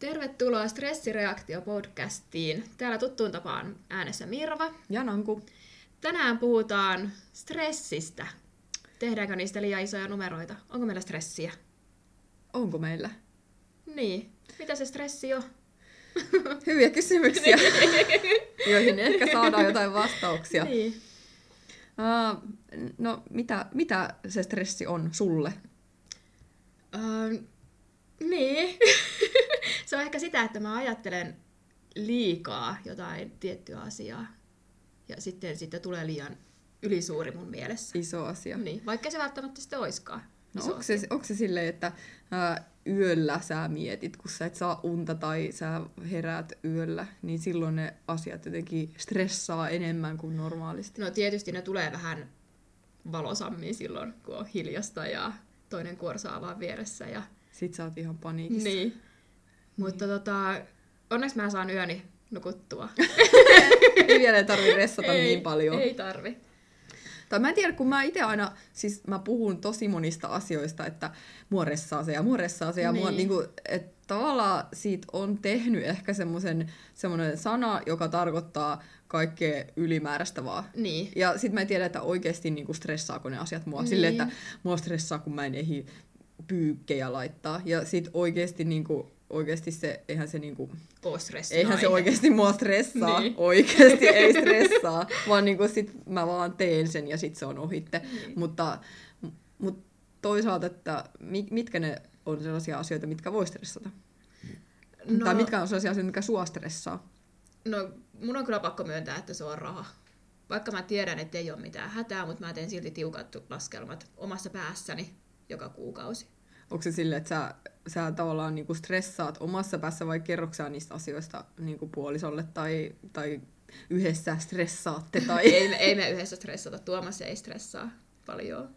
Tervetuloa Stressireaktio-podcastiin. Täällä tuttuun tapaan äänessä Mirva. Ja Nanku. Tänään puhutaan stressistä. Tehdäänkö niistä liian isoja numeroita? Onko meillä stressiä? Onko meillä? Niin. Mitä se stressi on? Hyviä kysymyksiä, joihin ehkä saadaan jotain vastauksia. Niin. Uh, no, mitä, mitä se stressi on sulle? Uh, niin. se on ehkä sitä, että mä ajattelen liikaa jotain tiettyä asiaa. Ja sitten siitä tulee liian ylisuuri mun mielessä. Iso asia. Niin, vaikka se välttämättä sitten oiskaan. No onko se, onko se silleen, että ää, yöllä sä mietit, kun sä et saa unta tai sä heräät yöllä, niin silloin ne asiat jotenkin stressaa enemmän kuin normaalisti? No tietysti ne tulee vähän valosammin silloin, kun on hiljasta ja toinen kuorsaa vaan vieressä. Ja... Sit sä oot ihan paniikissa. Niin. Mutta tota, onneksi mä saan yöni nukuttua. ei vielä tarvi ressata ei, niin paljon. Ei tarvi. Tai mä en tiedä, kun mä itse aina, siis mä puhun tosi monista asioista, että mua ressaa se ja mua ressaa se ja niin. mua, Niin. niinku, että tavallaan siitä on tehnyt ehkä semmoisen semmoinen sana, joka tarkoittaa kaikkea ylimääräistä vaan. Niin. Ja sit mä en tiedä, että oikeasti niinku stressaako ne asiat mua. Niin. Silleen, että mua stressaa, kun mä en ehdi pyykkejä laittaa. Ja sit oikeasti niinku, oikeasti se, eihän se niinku, Oo eihän se oikeasti mua stressaa. Niin. Oikeasti ei stressaa, vaan niinku sit mä vaan teen sen ja sit se on ohitte. Niin. Mutta, mutta toisaalta, että mi- mitkä ne on sellaisia asioita, mitkä voi stressata? No. Tai mitkä on sellaisia asioita, mitkä sua stressaa? No, mun on kyllä pakko myöntää, että se on raha. Vaikka mä tiedän, että ei ole mitään hätää, mutta mä teen silti tiukat laskelmat omassa päässäni joka kuukausi. Onko se silleen, että sä, sä tavallaan niinku stressaat omassa päässä vai kerroksä niistä asioista niinku puolisolle tai, tai yhdessä stressaatte? Tai... ei, me, ei me yhdessä stressata, Tuomas ei stressaa paljon.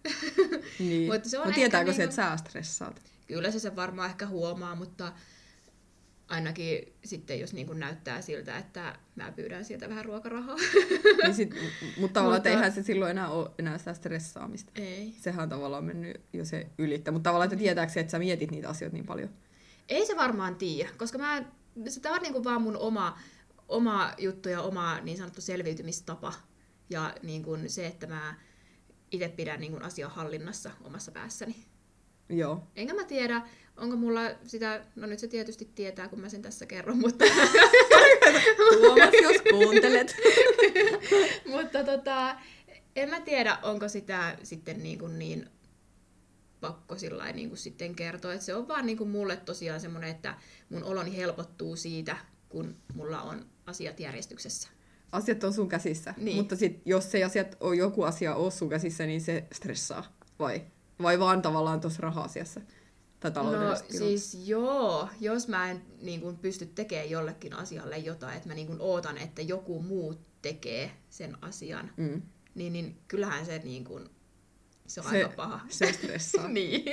niin. Mutta se on no, tietääkö se, niinku- että sä stressaat? Kyllä se sen varmaan ehkä huomaa, mutta ainakin sitten jos niin näyttää siltä, että mä pyydän sieltä vähän ruokarahaa. niin sit, mutta tavallaan, Mutta- eihän se silloin enää ole enää sitä stressaamista. ei. Sehän on tavallaan mennyt jo se ylittä. Mutta tavallaan, että tietääkö se, että sä mietit niitä asioita niin paljon? Ei se varmaan tiedä, koska mä, se on niinku vaan mun oma, oma juttu ja oma niin sanottu selviytymistapa. Ja niin kuin se, että mä itse pidän niin kuin asian hallinnassa omassa päässäni. Joo. Enkä mä tiedä, onko mulla sitä, no nyt se tietysti tietää, kun mä sen tässä kerron, mutta, Tuomas, jos kuuntelet. mutta tota, en mä tiedä, onko sitä sitten niin, kuin niin pakko sillä niin kuin sitten kertoa. Että se on vaan niin kuin mulle tosiaan semmoinen, että mun oloni helpottuu siitä, kun mulla on asiat järjestyksessä. Asiat on sun käsissä. Niin. Mutta sit, jos ei asiat on, joku asia ole sun käsissä, niin se stressaa. Vai? Vai vaan tavallaan tuossa raha-asiassa? Tai No siis joo, jos mä en niin kuin, pysty tekemään jollekin asialle jotain, että mä niin kuin, ootan, että joku muu tekee sen asian, mm. niin, niin kyllähän se, niin kuin, se on Se- aika paha. se stressaa. niin,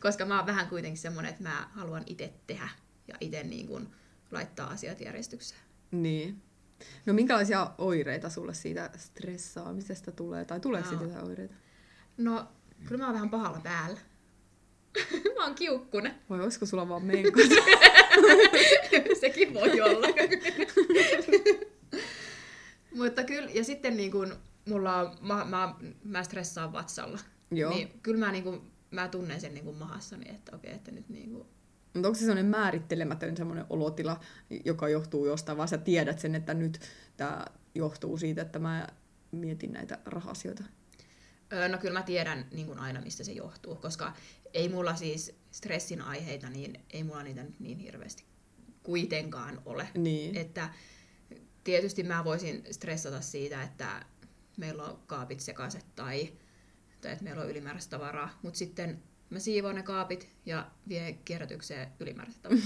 koska mä oon vähän kuitenkin semmoinen, että mä haluan itse tehdä ja itse niin kuin, laittaa asiat järjestykseen. Niin. No minkälaisia oireita sulle siitä stressaamisesta tulee? Tai tuleeko Joo. siitä oireita? No, kyllä mä oon vähän pahalla päällä. mä oon kiukkunen. Vai olisiko sulla vaan menkot? Sekin voi olla. Mutta kyllä, ja sitten niin kun mulla on, mä, mä, mä stressaan vatsalla. Joo. Niin kyllä mä, niin kun, mä tunnen sen niin kun mahassani, että okei, että nyt niin kun, Mutta onko se sellainen määrittelemätön semmoinen olotila, joka johtuu jostain, vaan sä tiedät sen, että nyt tämä johtuu siitä, että mä mietin näitä rahasioita. No kyllä mä tiedän niin kun aina, mistä se johtuu, koska ei mulla siis stressin aiheita, niin ei mulla niitä nyt niin hirveästi kuitenkaan ole. Niin. Että tietysti mä voisin stressata siitä, että meillä on kaapit sekaiset tai, tai että meillä on ylimääräistä tavaraa, mutta sitten mä siivoon ne kaapit ja vien kierrätykseen ylimääräistä tavaraa.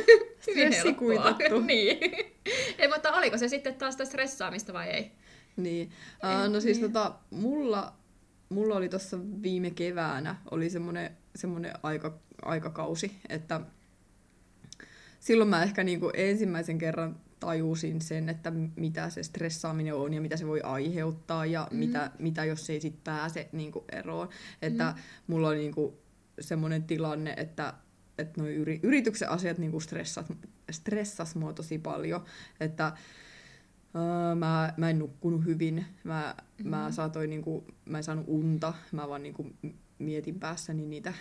Stressi kuitattu. niin. Ei, mutta oliko se sitten taas sitä stressaamista vai ei? Niin. Uh, no siis tota, mulla, mulla oli tuossa viime keväänä oli semmoinen semmonen aika, aikakausi, että silloin mä ehkä niinku ensimmäisen kerran tajusin sen, että mitä se stressaaminen on ja mitä se voi aiheuttaa ja mm. mitä, mitä jos ei sit pääse niinku eroon. Että mm. mulla on niinku semmoinen tilanne, että että noi yri, yrityksen asiat niinku stressas, stressas mua tosi paljon, että Uh, mä, mä en nukkunut hyvin, mä, mm-hmm. mä, saatoin, niinku, mä en saanut unta, mä vaan niinku mietin päässäni niitä,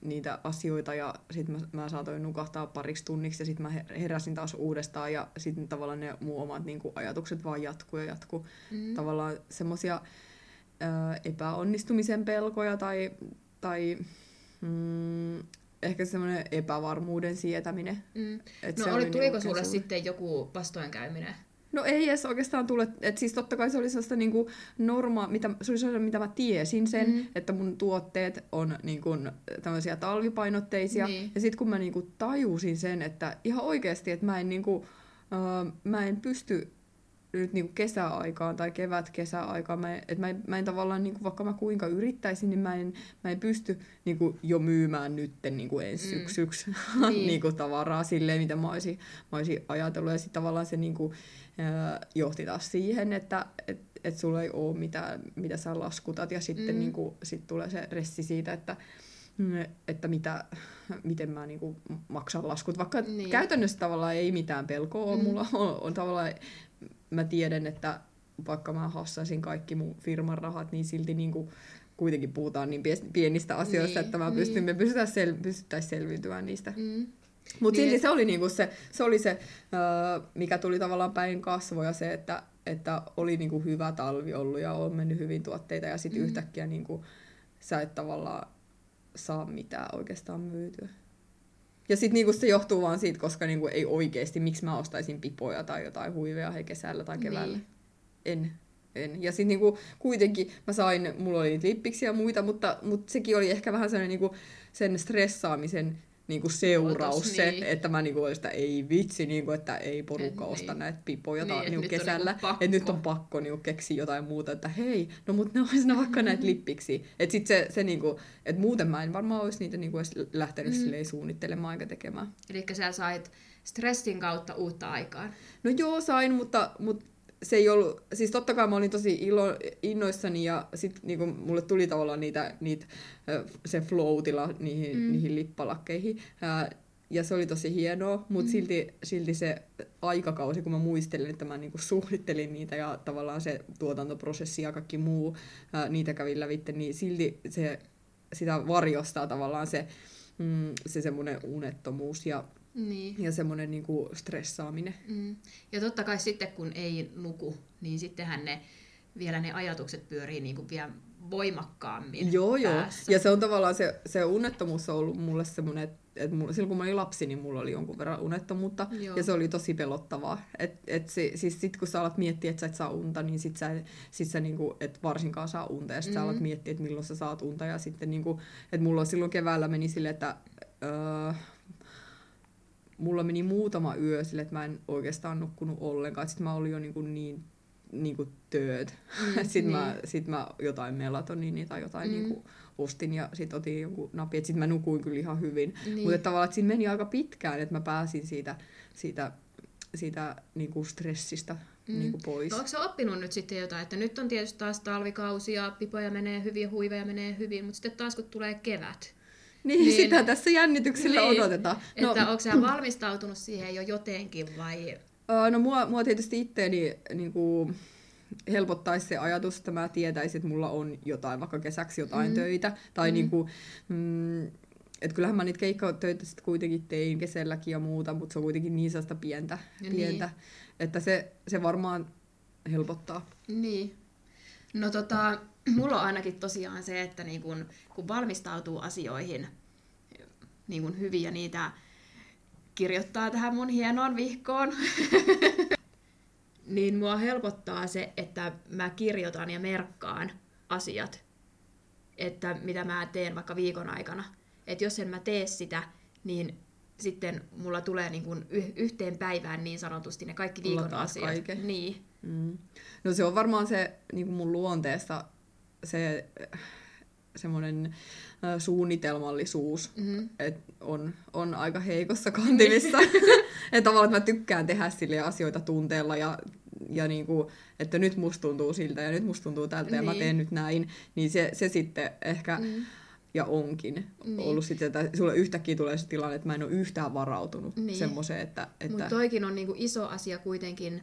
niitä asioita ja sitten mä, mä saatoin nukahtaa pariksi tunniksi ja sitten mä heräsin taas uudestaan ja sitten tavallaan ne mun omat niinku, ajatukset vaan jatkuu ja jatkuu. Mm. Tavallaan semmosia epäonnistumisen pelkoja tai, tai mm, ehkä semmoinen epävarmuuden sietäminen. Mm. Et no se oli, tuliko niinku sulle sitten joku vastoinkäyminen? No ei edes oikeastaan tule, että siis totta kai se oli sellaista niinku normaa, mitä, se oli sellaista, mitä mä tiesin sen, mm. että mun tuotteet on niinku tämmöisiä talvipainotteisia. Niin. Ja sitten kun mä niinku tajusin sen, että ihan oikeasti, että mä en, niinku, uh, mä en pysty nyt niinku kesäaikaan tai kevät-kesäaikaan, mä, et mä, mä en tavallaan, niinku, vaikka mä kuinka yrittäisin, niin mä en, mä en pysty niinku, jo myymään nytten niinku ensi mm. syksyksi niin. niinku, tavaraa silleen, mitä mä olisin, mä olisin ajatellut. Ja sitten tavallaan se niinku, johti taas siihen, että et, et sulla ei ole mitään, mitä sä laskutat, ja sitten mm. niinku, sit tulee se ressi siitä, että että mitä, miten mä niinku maksan laskut, vaikka niin. käytännössä tavallaan ei mitään pelkoa. Mm. Mulla on, on tavallaan mä tiedän, että vaikka mä hassaisin kaikki mun firman rahat, niin silti niin kuin kuitenkin puhutaan niin pienistä asioista, niin, että mä pystyn, niin. me pystytään sel, pystyttäisiin selviytymään niistä. Mm. Mutta niin, silti se oli, niinku se, se, oli se mikä tuli tavallaan päin kasvoja, se, että, että oli niinku hyvä talvi ollut ja on mennyt hyvin tuotteita ja sitten mm. yhtäkkiä niinku, sä et tavallaan saa mitään oikeastaan myytyä. Ja sitten niinku se johtuu vaan siitä, koska niinku ei oikeasti, miksi mä ostaisin pipoja tai jotain huiveja he kesällä tai keväällä. Niin. En. En. Ja sitten niinku, kuitenkin mä sain, mulla oli niitä lippiksiä ja muita, mutta, mutta sekin oli ehkä vähän sellainen niinku, sen stressaamisen niinku seuraus Otos, se, niin. että mä niinku olin sitä, ei vitsi, niinku, että ei porukka osta niin. näitä pipoja niin, niinku kesällä. Niinku että nyt on pakko niinku keksiä jotain muuta, että hei, no mut ne olisi ne vaikka näitä lippiksi. Että sit se, se niinku, että muuten mä en varmaan olisi niitä niinku edes lähtenyt mm. suunnittelemaan eikä tekemään. Eli sä sait stressin kautta uutta aikaa. No joo, sain, mutta, mutta se ei ollut, siis totta kai mä olin tosi ilo, innoissani ja sit niinku, mulle tuli tavallaan niitä, niitä se floatilla niihin, mm. niihin lippalakkeihin. ja se oli tosi hienoa, mutta mm. silti, silti se aikakausi, kun mä muistelin, että mä niinku suunnittelin niitä ja tavallaan se tuotantoprosessi ja kaikki muu, ää, niitä kävin lävitte, niin silti se, sitä varjostaa tavallaan se, mm, se semmoinen unettomuus ja niin. Ja semmoinen niinku stressaaminen. Mm. Ja totta kai sitten kun ei nuku, niin sittenhän ne vielä ne ajatukset pyörii niinku vielä voimakkaammin Joo, joo. Ja se on tavallaan se, se unettomuus on ollut mulle semmoinen, että et mulla, silloin kun mä olin lapsi, niin mulla oli jonkun verran unettomuutta. Joo. Ja se oli tosi pelottavaa. Et, et se, siis sit kun sä alat miettiä, että sä et saa unta, niin sit sä, sit sä niinku, et varsinkaan saa unta. Ja sit mm-hmm. sä alat mm. miettiä, että milloin sä saat unta. Ja sitten niinku, että mulla silloin keväällä meni silleen, että... Öö, mulla meni muutama yö sille, että mä en oikeastaan nukkunut ollenkaan. Sitten mä olin jo niin, kuin niin, niin kuin tööt. Mm, sitten, niin. mä, sit mä jotain melatoniinia tai jotain mm. niin kuin ostin ja sitten otin jonkun napi. Sitten mä nukuin kyllä ihan hyvin. Niin. Mutta tavallaan että siinä meni aika pitkään, että mä pääsin siitä, siitä, siitä niin kuin stressistä mm. niin kuin pois. No, onko oppinut nyt sitten jotain, että nyt on tietysti taas talvikausi ja pipoja menee hyvin, huiveja menee hyvin, mutta sitten taas kun tulee kevät, niin, niin sitä tässä jännityksellä niin, odotetaan. No, että onko sä valmistautunut siihen jo jotenkin vai? No mua, mua tietysti itteeni niin kuin, helpottaisi se ajatus, että mä tietäisin, että mulla on jotain, vaikka kesäksi jotain mm. töitä. Tai mm. niin kuin, mm, että kyllähän mä niitä keikkatöitä sitten kuitenkin tein kesälläkin ja muuta, mutta se on kuitenkin niin sellaista pientä, niin. pientä että se, se varmaan helpottaa. Niin. No tota, mulla on ainakin tosiaan se, että niin kun, kun valmistautuu asioihin niin kun hyvin ja niitä kirjoittaa tähän mun hienoon vihkoon, niin mua helpottaa se, että mä kirjoitan ja merkkaan asiat, että mitä mä teen vaikka viikon aikana. Että jos en mä tee sitä, niin sitten mulla tulee niin kuin yhteen päivään niin sanotusti ne kaikki viikon asiat. Kaiken. Niin. Mm. No se on varmaan se niin kuin mun luonteessa se semmoinen suunnitelmallisuus mm-hmm. et on, on aika heikossa kantimissa. että tavallaan että mä tykkään tehdä sille asioita tunteella ja, ja niinku, että nyt musta tuntuu siltä ja nyt musta tuntuu tältä niin. ja mä niin. teen nyt näin. Niin se, se sitten ehkä mm. ja onkin Niin. niin. ollut sitten, että sulle yhtäkkiä tulee se tilanne, että mä en ole yhtään varautunut Niin. niin. semmoiseen, että... että Mutta toikin on niinku iso asia kuitenkin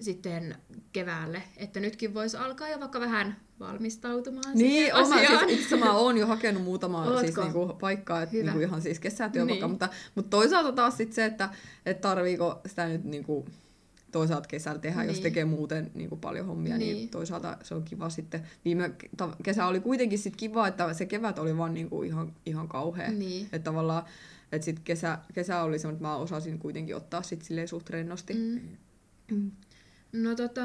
sitten keväälle, että nytkin voisi alkaa jo vaikka vähän valmistautumaan Niin, siihen oma, asiaan. siis itse mä oon jo hakenut muutamaa Ootko? siis niinku paikkaa, että niinku ihan siis kesätyöpaikkaa, Niin. mutta, mutta toisaalta taas sit se, että, että tarviiko sitä nyt niinku toisaalta kesällä tehdä, niin. jos tekee muuten niinku paljon hommia, niin. Niin. toisaalta se on kiva sitten. Viime kesä oli kuitenkin sit kiva, että se kevät oli vaan niinku ihan, ihan kauhea. Niin. Että tavallaan, että sit kesä, kesä oli semmoinen, että mä osasin kuitenkin ottaa sit silleen suht rennosti. Mm. Mm. No tota,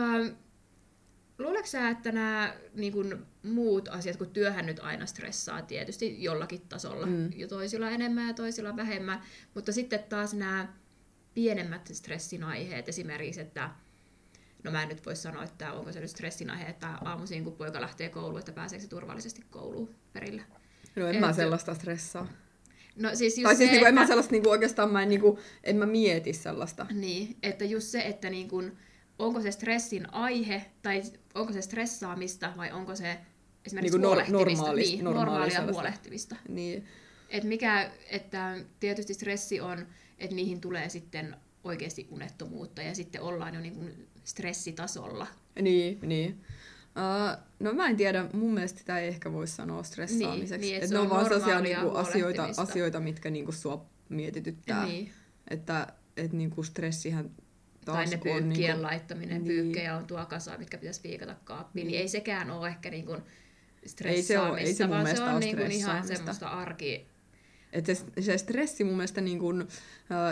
luuletko sä, että nämä niin kun, muut asiat, kun työhän nyt aina stressaa tietysti jollakin tasolla, Mm. jo toisilla enemmän ja toisilla vähemmän, mutta sitten taas nämä pienemmät stressin aiheet, esimerkiksi, että no mä en nyt voi sanoa, että onko se nyt stressin aihe, että aamuisin kun poika lähtee kouluun, että pääseekö se turvallisesti kouluun perille. No en Et- mä sellaista stressaa. No siis just Tai siis se, niinku, en mä että- sellaista niinku, oikeastaan mä en, niinku, en mä mieti sellaista. Niin, että just se, että niin kun, onko se stressin aihe, tai onko se stressaamista, vai onko se esimerkiksi nor- huolehtimista, normaalis- niin, normaalia normaalia huolehtimista. Niin. Et mikä, että tietysti stressi on, että niihin tulee sitten oikeasti unettomuutta, ja sitten ollaan jo niin kun stressitasolla. Niin, niin. Uh, no mä en tiedä, mun mielestä sitä ei ehkä voi sanoa stressaamiseksi. Niin, niin, et et se ne on vaan sellaisia niinku, asioita, asioita, mitkä niinku, sua mietityttää. Niin. Että et, niinku, stressihän Tai ne on... pyykkien Niinku, laittaminen, niin. pyykkejä on tuo kasa, mitkä pitäisi viikata kaappiin, niin. Niin. ei sekään ole ehkä niin kuin Ei se oo- ei se vaan se on niin kuin ihan stressaamista. semmoista arki... et se, se stressi mun mielestä niin kun,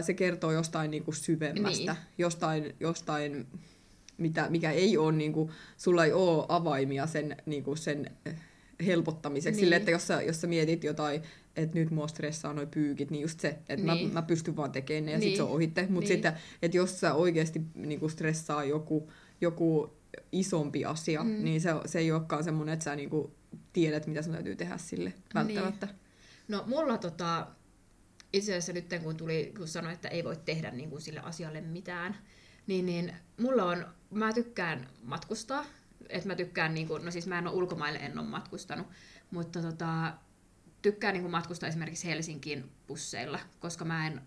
se kertoo jostain niinku, syvemmästä. Niin. Jostain, jostain mitä, mikä ei ole, niinku, sulla ei ole avaimia sen, niinku, sen eh, helpottamiseksi. Niin. Niin. Sille, että jos sä, jos sä mietit jotain, että nyt mua stressaa noi pyykit, niin just se, että Niin. niin. mä, mä pystyn vaan tekemään ne ja Niin. sit se on ohitte. Mutta Niin. niin. sitten, että jos sä oikeasti niinku, stressaa joku, joku isompi asia, Mm. niin se, se ei olekaan semmoinen, että sä niinku, tiedät, mitä sun täytyy tehdä sille välttämättä. No mulla tota, itse asiassa nyt kun tuli, kun sanoi, että ei voi tehdä niin kuin sille asialle mitään, niin, niin mulla on, mä tykkään matkustaa, että mä tykkään, niin kuin, no siis mä en ole ulkomaille, en ole matkustanut, mutta tota, tykkään niin matkustaa esimerkiksi Helsinkiin busseilla, koska mä en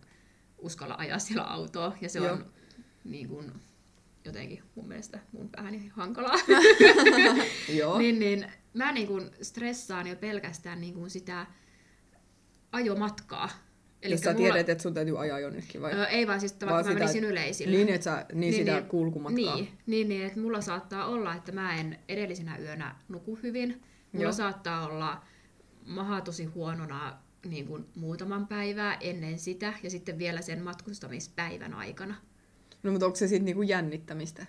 uskalla ajaa siellä autoa, ja se Joo. on niin kuin, jotenkin mun mielestä mun pääni hankalaa. Joo. niin, niin mä niin kuin stressaan jo pelkästään niin kuin sitä ajomatkaa. Jos sä tiedät, että sun täytyy ajaa jonnekin vai? Ö, ei vaan siis, vaikka mä menisin yleisille. Niin, että sä, niin, niin sitä kulkumatkaa. Niin, niin, niin, että mulla saattaa olla, että mä en edellisenä yönä nuku hyvin. Mulla Joo. saattaa olla maha tosi huonona niin kuin muutaman päivää ennen sitä ja sitten vielä sen matkustamispäivän aikana. No mutta onko se sitten niinku jännittämistä?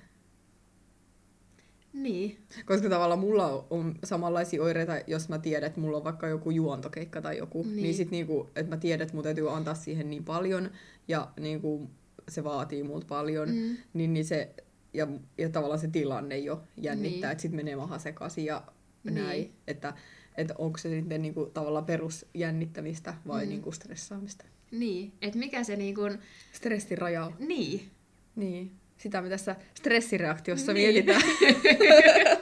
Niin, Koska tavallaan mulla on samanlaisia oireita, jos mä tiedän, että mulla on vaikka joku juontokeikka tai joku. Niin. Niin, niin sit niinku, että mä tiedän, että mun täytyy antaa siihen niin paljon ja niinku, se vaatii multa paljon. Mm. Niin, niin se, ja, ja tavallaan se tilanne jo jännittää, Niin. niin. että sit menee maha sekaisin ja Niin. näin. Että, että onko se sitten niinku, tavallaan perusjännittämistä vai Mm. niinku stressaamista. niin. että mikä se niin kuin, Stressiraja on. niin, Niin. Sitä me tässä stressireaktiossa Niin. mietitään.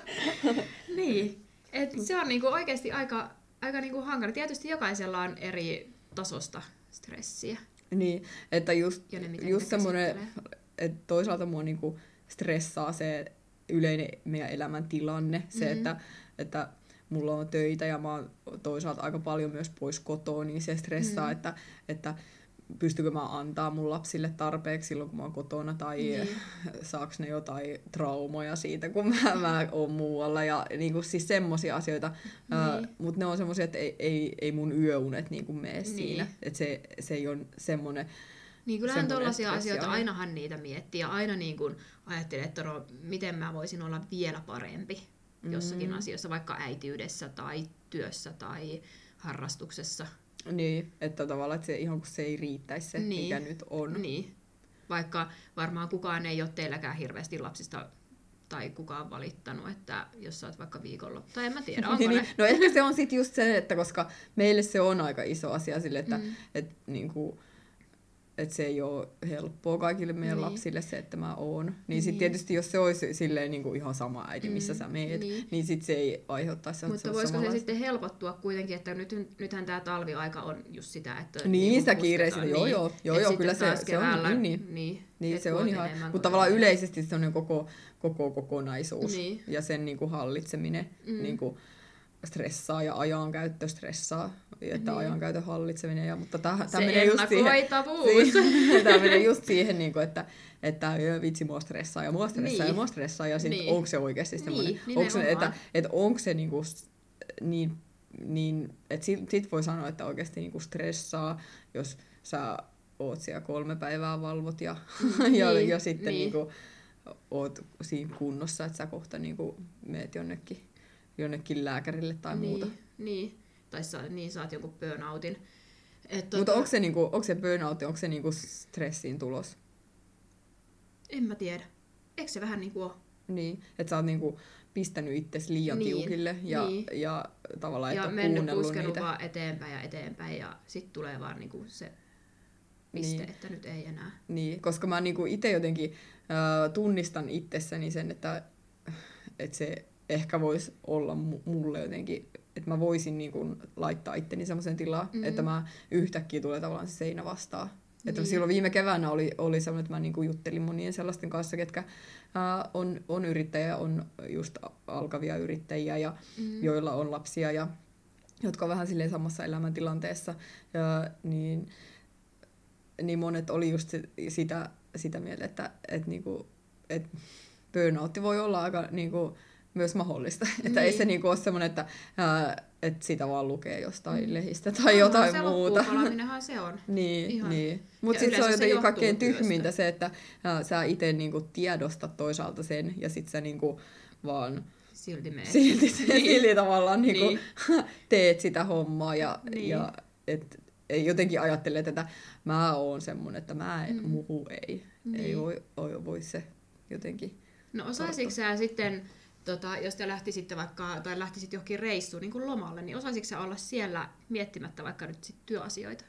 niin. Et se on niinku oikeasti aika, aika niinku hankala. Tietysti jokaisella on eri tasosta stressiä. niin, että just, Ja ne, just semmoinen, että toisaalta mua niinku stressaa se yleinen meidän elämän tilanne, se, Mhm. että, että mulla on töitä ja mä oon toisaalta aika paljon myös pois kotoa, niin se stressaa, Mhm. että, että pystykö mä antaa mun lapsille tarpeeksi silloin, kun mä oon kotona, tai Niin. saaks ne jotain traumoja siitä, kun mä, mä oon muualla, ja niinku, siis semmosia asioita, Niin. mutta ne on semmosia, että ei, ei, ei mun yöunet niinku mene Niin. siinä, että se, se ei ole semmonen, Niin kyllähän tuollaisia stressi asioita, ainahan niitä miettii ja aina niin kuin ajattelee, että no, miten mä voisin olla vielä parempi jossakin Mm. asiassa, vaikka äitiydessä tai työssä tai harrastuksessa. Niin, että tavallaan että se ihan kun se ei riittäisi se, Niin. niin. mikä nyt on. Niin. Vaikka varmaan kukaan ei ole teilläkään hirveästi lapsista tai kukaan valittanut, että jos sä oot vaikka viikolla, tai en mä tiedä, onko Niin, niin. No ehkä se on sitten just se, että koska meille se on aika iso asia sille, että Mm. et, niinku, että se ei ole helppoa kaikille meidän Niin. lapsille se, että mä oon. Niin, Niin. sitten tietysti jos se olisi silleen niin kuin ihan sama äiti, missä Mm, sä meet, niin. niin, niin sitten se ei aiheuttaisi sellaista Mutta voisiko se samanlaista- sitten helpottua kuitenkin, että nyt, nythän tämä talviaika on just sitä, että... Niin, niinku sitä kiireisyyttä, joo, joo, joo, joo, kyllä se- se on, niin, niin. niin, Niin se on ihan, mutta tavallaan yleisesti se on koko, koko kokonaisuus Niin. ja sen niin kuin hallitseminen Mm. mm. niin kuin stressaa ja ajankäyttö stressaa, että Niin. niin. ajankäytön hallitseminen. Ja, mutta tämä Se menee just siihen, tämä menee just siihen, niin kuin, että, että "Joo, vitsi mua stressaa ja mua stressaa Niin. ja mua stressaa ja sitten Niin. onko se oikeasti semmoinen, Niin, onko se, että, että onko se niin kuin, niin, niin että sit, sit voi sanoa, että oikeasti niin kuin stressaa, jos sä oot siellä kolme päivää valvot ja, ja, Niin, ja sitten niin. niin. Niin kuin, oot siinä kunnossa, että sä kohta niin kuin meet jonnekin, jonnekin lääkärille tai niin, muuta. Niin, tai sa, niin saat jonkun burnoutin. Et, Mutta onko se, niinku, onko se burnout, onko se niinku stressiin tulos? En mä tiedä. Eikö se vähän niin kuin ole? Niin, että sä oot niinku pistänyt itsesi liian Niin, tiukille ja, niin. ja tavallaan et Ja mennyt puskenut niitä. vaan eteenpäin ja eteenpäin ja sitten tulee vaan niin kuin se piste, Niin. että nyt ei enää. Niin, koska mä niinku itse jotenkin äh, tunnistan itsessäni sen, että, että se ehkä voisi olla mu- mulle jotenkin, että mä voisin niinku laittaa itteni semmoiseen tilaan, Mhm. mm. että mä yhtäkkiä tulee tavallaan se seinä vastaan. Että Niin. silloin viime keväänä oli, oli semmoinen, että mä niinku juttelin monien sellaisten kanssa, ketkä ää, on, on yrittäjä, on just alkavia yrittäjiä ja Mm. joilla on lapsia ja jotka on vähän silleen samassa elämäntilanteessa, ja, niin, niin monet oli just se- sitä, sitä mieltä, että, että, niinku, että burnoutti voi olla aika niinku, myös mahdollista. Niin. Että ei Niin. se niinku ole semmoinen, että, ää, että sitä vaan lukee jostain Mm. lehistä tai jotain se muuta. loppuunpalaminenhan se on. Niin, Ihan. niin. Mutta sitten se on se jotenkin kaikkein työstä. tyhmintä se, että ää, sä itse niinku tiedostat toisaalta sen ja sitten sä niinku vaan Silti meet. silti, niin. silti tavallaan niinku Niin. teet sitä hommaa ja, Niin. niin. ja et, ei jotenkin ajattele, että mä oon semmonen, että mä en, Mm. mm. muhu ei. Niin. Ei voi, voi, voi se jotenkin. No osaisitko sä sitten, tota, jos te lähtisitte vaikka, tai lähtisit johonkin reissuun niin kuin lomalle, niin osaisitko sä olla siellä miettimättä vaikka nyt sit työasioita?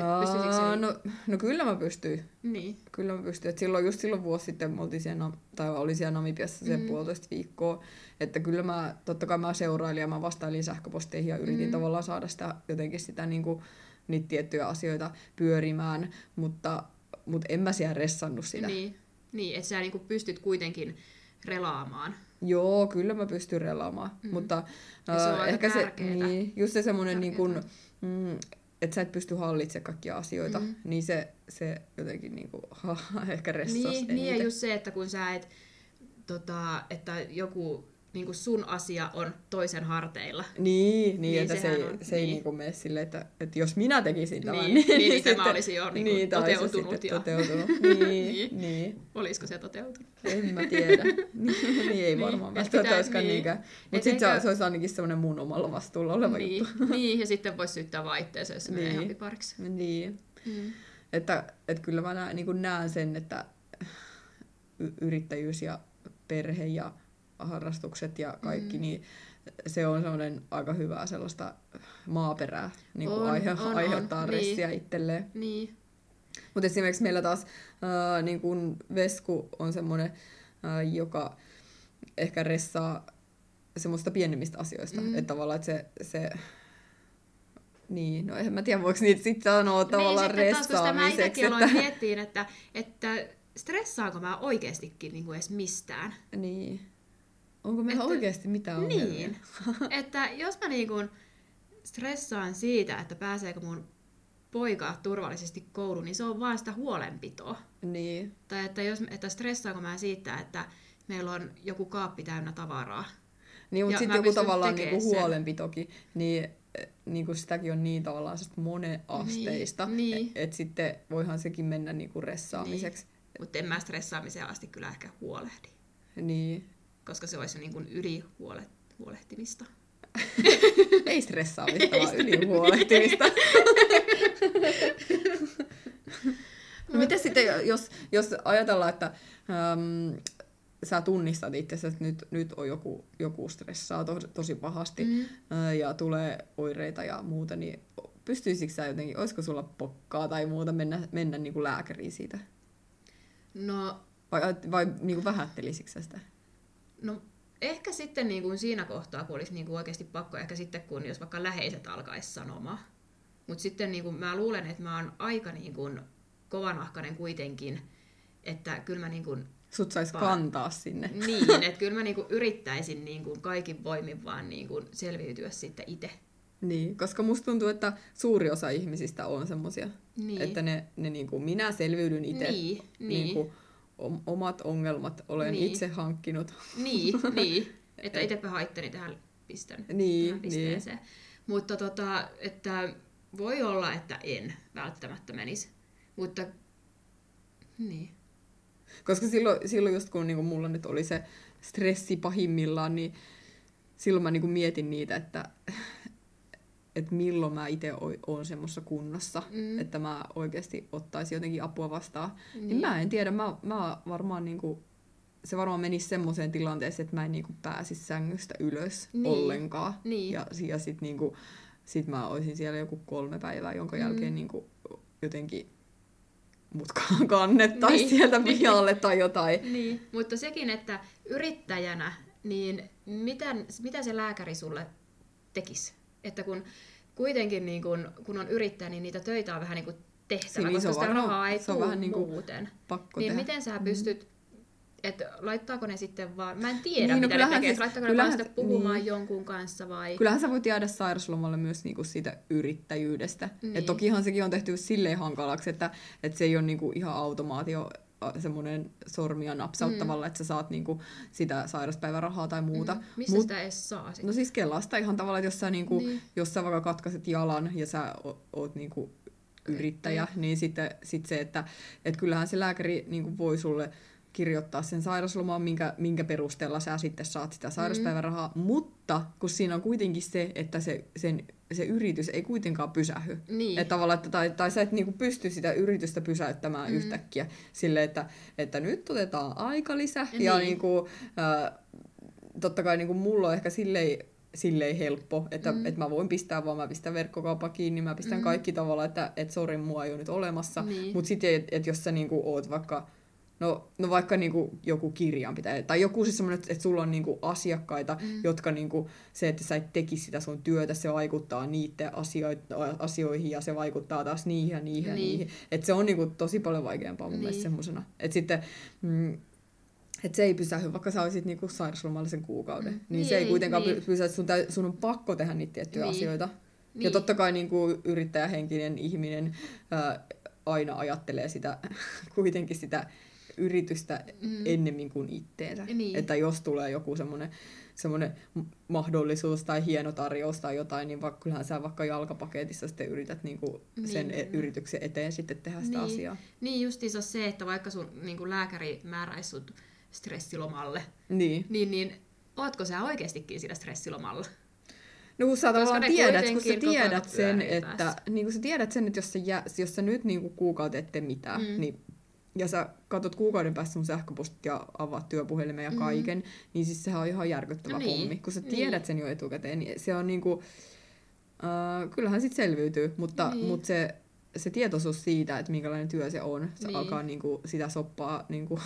Aa, niin- no, no kyllä mä pystyin. Niin. Kyllä mä pystyin. Et silloin, just silloin vuosi sitten me oltiin siellä, tai oli siellä Namibiassa sen Mm. puolitoista viikkoa. Että kyllä mä, totta kai mä seurailin ja mä vastailin sähköposteihin ja yritin Mm. tavallaan saada sitä, jotenkin sitä niin kuin, niitä tiettyjä asioita pyörimään, mutta, mutta en mä siellä ressannut sitä. Niin, niin että sä niin kuin pystyt kuitenkin relaamaan. Joo, kyllä mä pystyn relaamaan, Mm. mutta Ja se on ää, aika ehkä se, niin, just se semmoinen, niin kun, mm, että sä et pysty hallitsemaan kaikkia asioita, Mm. niin se, se jotenkin niin kuin, ehkä ressasi Niin, niin ja just se, että kun sä et, tota, että joku niin kuin sun asia on toisen harteilla. Niin, niin, Niin, että se ei, on, se ei niin. niinku mene silleen, että, että jos minä tekisin tämän, Niin, niin, niin, niin tämä sitten- olisi jo niin, tämä olisi toteutunut ja- toteutunut. Niin, Niin. niin. niin. Olisiko se toteutunut? En mä tiedä. niin, niin ei Niin, varmaan. pitää, pitää- olisikaan niin. niinkään. Mutta sitten eikä- se, olisi ainakin semmoinen mun omalla vastuulla oleva niin, juttu. niin, ja sitten voisi syyttää itteensä, jos se menee Niin. ihan pipariksi. niin. Mm. Että, että kyllä mä näen, niin näen sen, että yrittäjyys ja perhe ja harrastukset ja kaikki, Mm. niin se on semmoinen aika hyvää sellaista maaperää, niin kuin On, aihe, on, on, aiheuttaa niin. ressiä itselleen. Niin, Mutta esimerkiksi meillä taas ää, niin kun Vesku on semmoinen, ää, joka ehkä ressaa semmoista pienemmistä asioista. Mm. Että tavallaan, että se, se niin, no en mä tiedä, voiko niitä sitten sanoa tavallaan niin, sitten taas, kun sitä mä itsekin Että... aloin miettiä, että, että stressaanko mä oikeastikin niin kuin edes mistään. Niin. Onko meillä Että- oikeasti mitään ongelmia? Niin. että jos mä niin kuin stressaan siitä, että pääseekö mun poika turvallisesti kouluun, niin se on vaan sitä huolenpitoa. Niin. Tai että, jos, että stressaanko mä siitä, että meillä on joku kaappi täynnä tavaraa. Niin, mutta sitten joku tavallaan niinku huolenpitokin, niin, eh, niinku sitäkin on niin tavallaan moneasteista, Niin, niin. että et sitten voihan sekin mennä niinku ressaamiseksi. Mutta en mä stressaamiseen asti kyllä ehkä huolehdi, Niin. Koska se olisi niin kuin yli huolehtimista. Ei stressaamista, vaan ylihuolehtimista. no miten sitten, jos, jos ajatellaan, että äm, sä tunnistat itse, että nyt, nyt on joku, joku stressaa to, tosi pahasti Mm. ää, ja tulee oireita ja muuta, niin pystyisikö sä jotenkin, olisiko sulla pokkaa tai muuta mennä, mennä niin kuin lääkäriin siitä? No, Vai, vai niin kuin vähättelisikö sä sitä? No ehkä sitten niin kuin siinä kohtaa, kun olisi niin kuin oikeasti pakko, ehkä sitten kun jos vaikka läheiset alkaisi sanomaan. Mutta sitten niin kuin mä luulen, että mä oon aika niin kuin kovanahkainen kuitenkin, että kyllä mä niin kuin, Sut sais Va- kantaa sinne. niin, että kyllä mä niin kuin yrittäisin niin kuin kaikin voimin vaan niin kuin selviytyä sitten itse. Niin, koska musta tuntuu, että suuri osa ihmisistä on semmosia, Niin. että ne, ne niin kuin, minä selviydyn itse. Niin, niin. Niin omat ongelmat olen Niin. itse hankkinut. Niin, niin. Että itsepä haittani tähän pistän Niin, tähän pisteeseen. Mutta tota, että voi olla, että en välttämättä menisi. Mutta niin. Koska silloin, silloin just kun niinku mulla nyt oli se stressi pahimmillaan, niin silloin mä niinku mietin niitä, että, että milloin mä itse oon semmoisessa kunnossa, Mm. että mä oikeasti ottaisin jotenkin apua vastaan. Niin, Niin. mä en tiedä, mä, mä varmaan niinku, se varmaan menisi semmoiseen tilanteeseen, että mä en niinku pääsisi sängystä ylös Niin. ollenkaan. Niin. Ja, ja sit, niinku, sit mä olisin siellä joku kolme päivää, jonka Mm. jälkeen niinku, jotenkin mut kannettaisiin Niin. sieltä pihalle tai jotain. Niin, mutta sekin, että yrittäjänä, niin mitä, mitä se lääkäri sulle tekisi? Että kun kuitenkin niin kun, kun on yrittäjä, niin niitä töitä on vähän niin kuin tehtävä, Siinä koska sitä rahaa ei se on tule vähän niin kuin muuten. Pakko Niin tehdä. miten sä pystyt, että laittaako ne sitten vaan, mä en tiedä Niin, no mitä ne tekee, siis- laittaako ne vaan sitten puhumaan niin. jonkun kanssa vai... Kyllähän sä voit jäädä sairaslomalle myös niinku siitä yrittäjyydestä. Niin. Niin. Et tokihan sekin on tehty silleen hankalaksi, että, että se ei ole niinku ihan automaatio semmoinen sormia napsauttavalla, mm. että sä saat niinku sitä sairaspäivärahaa tai muuta. Mm, Mistä Mut- sitä edes saa sitten? No siis Kelasta ihan tavalla, että jos sä, niinku, Niin. jos sä vaikka katkaiset jalan ja sä o- oot niinku yrittäjä, niin sitten sit se, että et kyllähän se lääkäri niinku voi sulle kirjoittaa sen sairaslomaan, minkä, minkä perusteella sä sitten saat sitä sairaspäivärahaa, mm. mutta kun siinä on kuitenkin se, että se, sen, se yritys ei kuitenkaan pysähy. Niin. Että tavallaan, että, tai, tai sä et niinku pysty sitä yritystä pysäyttämään Mm. yhtäkkiä sille, että, että nyt otetaan aikalisä. Niin. Ja niinku, äh, totta kai niinku mulla on ehkä silleen, silleen helppo, että Mm. mm. et mä voin pistää vaan, mä pistän verkkokaupan kiinni, mä pistän Mm. mm. kaikki tavalla, että et sori, mua ei ole nyt olemassa. Niin. Mutta sitten, että et jos sä niinku oot vaikka, no, no vaikka niinku joku kirjanpitäjä, tai joku siis semmoinen, että et sulla on niinku asiakkaita, Mm. jotka niinku, se, että sä et tekisi sitä sun työtä, se vaikuttaa niiden asio- asioihin ja se vaikuttaa taas niihin ja niihin Niin. ja niihin. Että se on niinku tosi paljon vaikeampaa mun Niin. mielestä semmosena. Että sitten, mm, että se ei pysähy, vaikka sä olisit niinku sairauslomalla sen kuukauden. Mm. Niin, Niin, se ei kuitenkaan niin. niin. pysähy, sun, täy, sun on pakko tehdä niitä tiettyjä Niin. asioita. Niin. Ja totta kai niin kuin yrittäjähenkinen ihminen ää, aina ajattelee sitä, kuitenkin sitä yritystä Mm. mm. ennemmin kuin itteensä. Niin. Että jos tulee joku semmoinen semmoinen mahdollisuus tai hieno tarjous tai jotain, niin vaikka, kyllähän sä vaikka jalkapaketissa sitten yrität niinku sen Niin. e- yrityksen eteen sitten tehdä sitä Niin. asiaa. Niin justiinsa se, että vaikka sun niin lääkäri määräisi sut stressilomalle, Niin. niin, niin ootko sä oikeastikin sillä stressilomalla? No kun sä tavallaan tiedät, kun sä tiedät sen, että, niin kun sä tiedät sen, että jos sä, jää, jos sä nyt niin kuukauden et tee mitään, mm. niin, ja sä katsot kuukauden päästä sun sähköpostit ja avaat työpuhelimen ja Mm. kaiken, niin siis sehän on ihan järkyttävä No niin, pommi. Kun sä niin. tiedät sen jo etukäteen, niin se on niinku, äh, kyllähän sit selviytyy, mutta, Niin. niin. mutta se, se tietoisuus siitä, että minkälainen työ se on, se Niin. alkaa niinku sitä soppaa niinku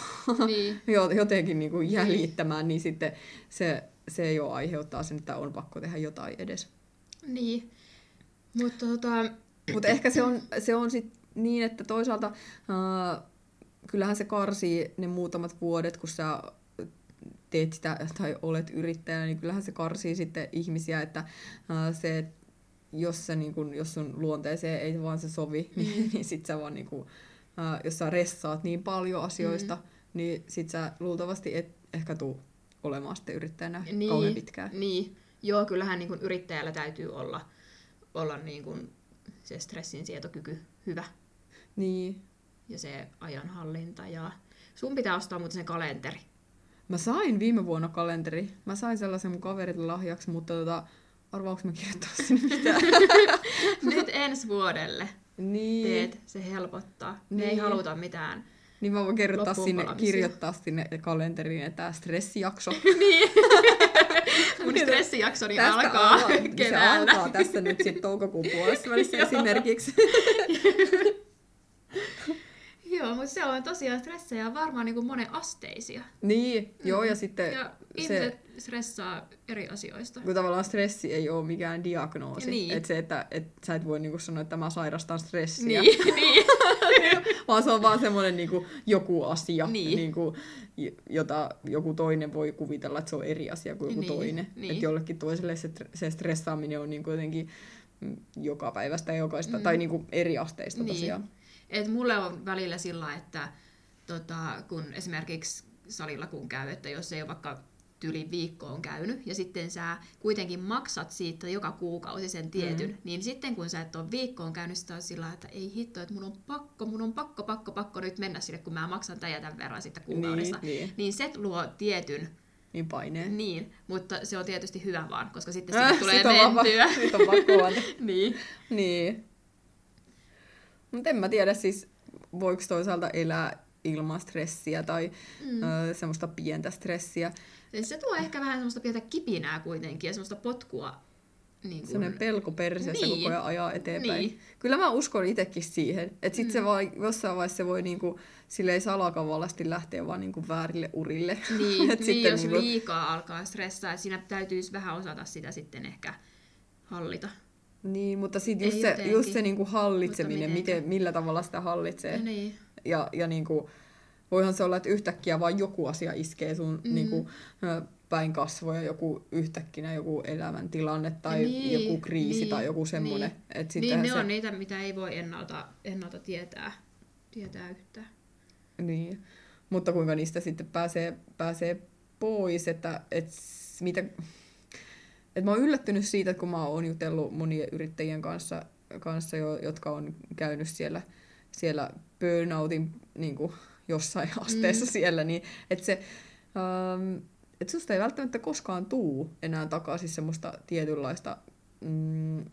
niin. jo- jotenkin niinku jäljittämään, niin sitten se, se jo aiheuttaa sen, että on pakko tehdä jotain edes. niin. Mutta tota, Mutta ehkä se on, se on sit niin, että toisaalta äh, kyllähän se karsii ne muutamat vuodet, kun sä teet sitä tai olet yrittäjä, niin kyllähän se karsii sitten ihmisiä, että äh, se, et jos, se, niin kun, jos sun luonteeseen ei vaan se sovi, Mm. niin, niin sit sä vaan niin kun, äh, jos sä ressaat niin paljon asioista, mm. niin sit sä luultavasti et ehkä tuu olemaan sitten yrittäjänä niin, kauhean pitkään. Niin. Joo, kyllähän niin kuin yrittäjällä täytyy olla, olla niin kuin se stressin sietokyky hyvä Niin. Ja se ajanhallinta. Ja sun pitää ostaa muuten se kalenteri. Mä sain viime vuonna kalenteri. Mä sain sellaisen mun kaverille lahjaksi, mutta tota, arvaanko mä kirjoittaa sinne mitään? Nyt ensi vuodelle niin. teet, se helpottaa. Me ei Niin. haluta mitään. Niin mä voin Loppuun sinne, kirjoittaa sinne kalenteriin, että tää stressijakso. niin. Mun stressijaksoni Tästä alkaa Se keväällä. alkaa tässä nyt sitten toukokuun puolessa välissä esimerkiksi. Mutta se on tosiaan stressejä varmaan niin kuin monen asteisia. niin, joo, ja sitten Ja se, ihmiset stressaa eri asioista. kun tavallaan stressi ei ole mikään diagnoosi. Niin. Että se, että et sä et voi niinku sanoa, että mä sairastan stressiä. Niin, niin. vaan se on vaan semmoinen niinku joku asia, Niin. niinku, jota joku toinen voi kuvitella, että se on eri asia kuin joku Niin, toinen. niin. Että jollekin toiselle se, se stressaaminen on niinku jotenkin mm, joka päivästä ja jokaista, Mm. tai niinku eri asteista Niin. tosiaan. Et mulle on välillä sillä, että tota, kun esimerkiksi salilla kun käy, että jos ei ole vaikka tyli viikko on käynyt, ja sitten sä kuitenkin maksat siitä joka kuukausi sen tietyn, mm. niin sitten kun sä et ole viikkoon käynyt, sitä on sillä että ei hitto, että mun on pakko, mun on pakko, pakko, pakko nyt mennä sinne, kun mä maksan tämän ja tämän verran sitten kuukaudessa. Niin, niin. niin se luo tietyn, Niin paineen. niin, mutta se on tietysti hyvä vaan, koska sitten Äh, tulee sit on vaan- mentyä. sit on pakko niin. Niin. Mutta en mä tiedä siis, voiko toisaalta elää ilman stressiä tai mm. ö, semmoista pientä stressiä. Siis se tuo ehkä vähän semmoista pientä kipinää kuitenkin ja semmoista potkua. Niin kuin... Sellainen pelko perseessä Niin. koko ajan ajaa eteenpäin. Niin. Kyllä mä uskon itsekin siihen, että sit mm. se vai, jossain vaiheessa se voi niinku, silleen salakavallasti lähteä vaan niinku väärille urille. Niin, Et niin sitten jos niinku- liikaa alkaa stressaa, että siinä täytyisi vähän osata sitä sitten ehkä hallita. Niin, mutta sitten just se, just se niinku hallitseminen, miten, millä tavalla sitä hallitsee. Ja niin. Ja, ja niinku, voihan se olla, että yhtäkkiä vaan joku asia iskee sun mm. niinku, päin kasvoja, joku yhtäkkiä joku elämäntilanne tai Niin, joku kriisi niin, tai joku semmoinen. niin. Et Niin, ne se, on niitä, mitä ei voi ennalta, ennalta tietää, tietää yhtään. Niin. Mutta kuinka niistä sitten pääsee, pääsee pois, että et, mitä... Et mä oon yllättynyt siitä, että kun mä oon jutellut monien yrittäjien kanssa, kanssa jo, jotka on käynyt siellä, siellä burnoutin niin kuin jossain asteessa mm. siellä, niin että se, ähm, et susta ei välttämättä koskaan tuu enää takaisin semmoista tietynlaista mm,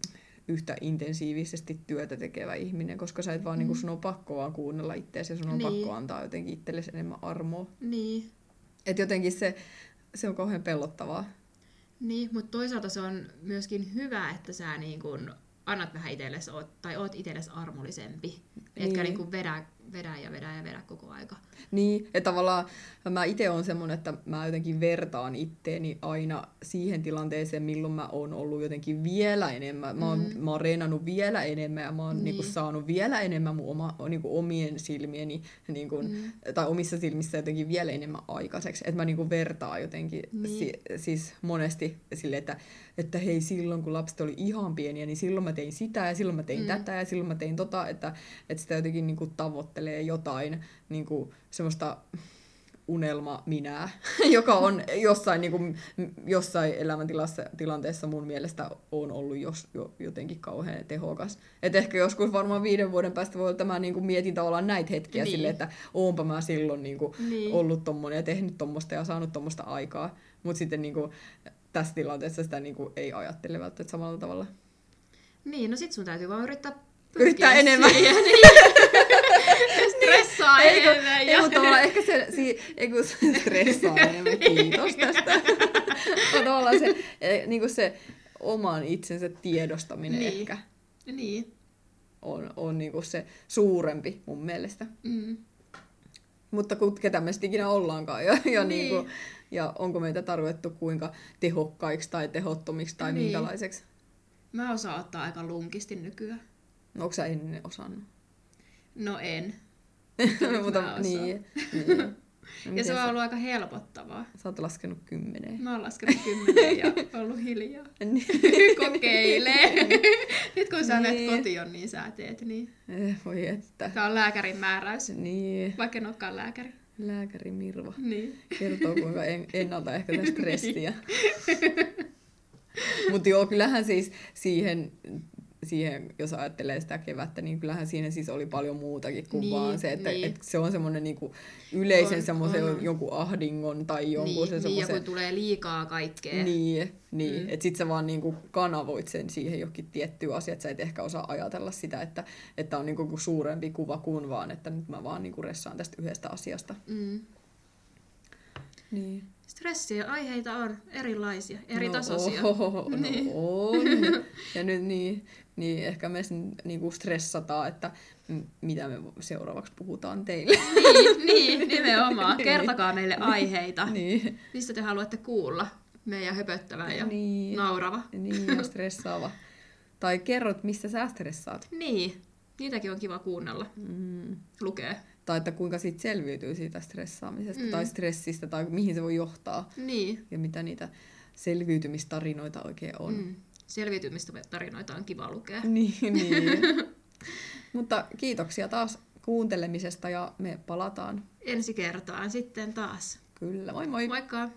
yhtä intensiivisesti työtä tekevä ihminen, koska sä et vaan, mm. niin kuin, sun on pakko vaan kuunnella itseäsi ja sun on Niin. pakko antaa jotenkin itsellesi enemmän armoa. Niin. Et jotenkin se, se on kauhean pelottavaa. Niin, mutta toisaalta se on myöskin hyvä, että sä niin kun annat vähän itsellesi, oot, tai oot itsellesi armollisempi. Etkä Niin. niin kun vedä, vedä ja vedä ja vedä koko aika. Niin, että tavallaan mä itse on semmoinen, että mä jotenkin vertaan itteeni aina siihen tilanteeseen, milloin mä oon ollut jotenkin vielä enemmän. Mä oon, mm. mä oon reenannut vielä enemmän ja mä oon niin. Niin. niinku saanut vielä enemmän mun oma, niinku omien silmieni, niinku, mm. tai omissa silmissä jotenkin vielä enemmän aikaiseksi. Että mä niinku vertaan jotenkin Niin. si, siis monesti sille, että, että hei silloin kun lapset oli ihan pieniä, niin silloin mä tein sitä ja silloin mä tein mm. tätä ja silloin mä tein tota, että, että sitä jotenkin niinku tavoittelee jotain niinku semmoista unelma minää, joka on jossain, niin kuin, jossain elämäntilanteessa mun mielestä on ollut jos, jo, jotenkin kauhean tehokas. Et ehkä joskus varmaan viiden vuoden päästä voi tämä niin kuin mietin tavallaan näitä hetkiä Niin. niin. sille, että oonpa mä silloin niin kuin, Niin. niin. ollut tommonen ja tehnyt tommosta ja saanut tommosta aikaa. Mutta sitten niin kuin, tässä tilanteessa sitä niin kuin, ei ajattele välttämättä samalla tavalla. Niin, no sit sun täytyy vaan yrittää Yrittää enemmän. Siihen, niin. Stressaa ei, Ja... mutta tavallaan ehkä se, si, ei kun se stressaa enemmän, kiitos tästä. tavallaan se, eh, niin kuin se oman itsensä tiedostaminen Niin. ehkä Niin. on, on niin kuin se suurempi mun mielestä. Mm. Mutta kun, ketä me sitten ikinä ollaankaan ja, ja, Niin. niin. Kuin, ja onko meitä tarvittu kuinka tehokkaiksi tai tehottomiksi tai Niin. niin. minkälaiseksi. Mä osaan ottaa aika lunkisti nykyään. No, onko sä ennen osannut? No en. Mutta niin, niin. Ja se on sä, ollut aika helpottavaa. sä oot laskenut kymmeneen. Mä oon laskenut kymmenen ja ollut hiljaa. Niin. Kokeilee. Nyt kun sä Niin. kotiin, niin sä teet niin. Eh, Voi että. Tää on lääkärin määräys. Niin, Vaikka en olekaan lääkäri. lääkäri Mirva Niin. kertoo, kuinka en, ennaltaehkäistä stressiä. Mutta joo, kyllähän siis siihen, siihen, jos ajattelee sitä kevättä, niin kyllähän siinä siis oli paljon muutakin kuin Niin, niin, vaan se, että niin. et se on semmoinen niinku yleisen semmoisen on. jonkun ahdingon tai jonkun Niin, se niin, ja semmoisen... kun tulee liikaa kaikkea. Niin, niin. Mm. Mm. että sit sä vaan niinku kanavoit sen siihen johonkin tiettyyn asiaan, että sä et ehkä osaa ajatella sitä, että, että on niinku suurempi kuva kuin vaan, että nyt mä vaan niinku ressaan tästä yhdestä asiasta. Mm. Niin. Stressiä aiheita on erilaisia, eri no, tasoisia. Oho, no Niin. on. Ja nyt niin, niin ehkä me sen niinku stressataan, että mitä me seuraavaksi puhutaan teille. niin, niin, nimenomaan. Niin. Kertokaa meille aiheita. niin. Mistä te haluatte kuulla meidän höpöttävän ja Niin. naurava. Niin, ja stressaava. Tai kerrot, mistä sä stressaat. Niin, niitäkin on kiva kuunnella, Mm. lukea. Tai että kuinka siitä selviytyy siitä stressaamisesta Mm. tai stressistä tai mihin se voi johtaa Niin, ja mitä niitä selviytymistarinoita oikein on. mm. selviytymistä tarinoita on kiva lukea. Niin, niin. Mutta kiitoksia taas kuuntelemisesta ja me palataan Ensi kertaan sitten taas. kyllä. Moi moi! Moikka!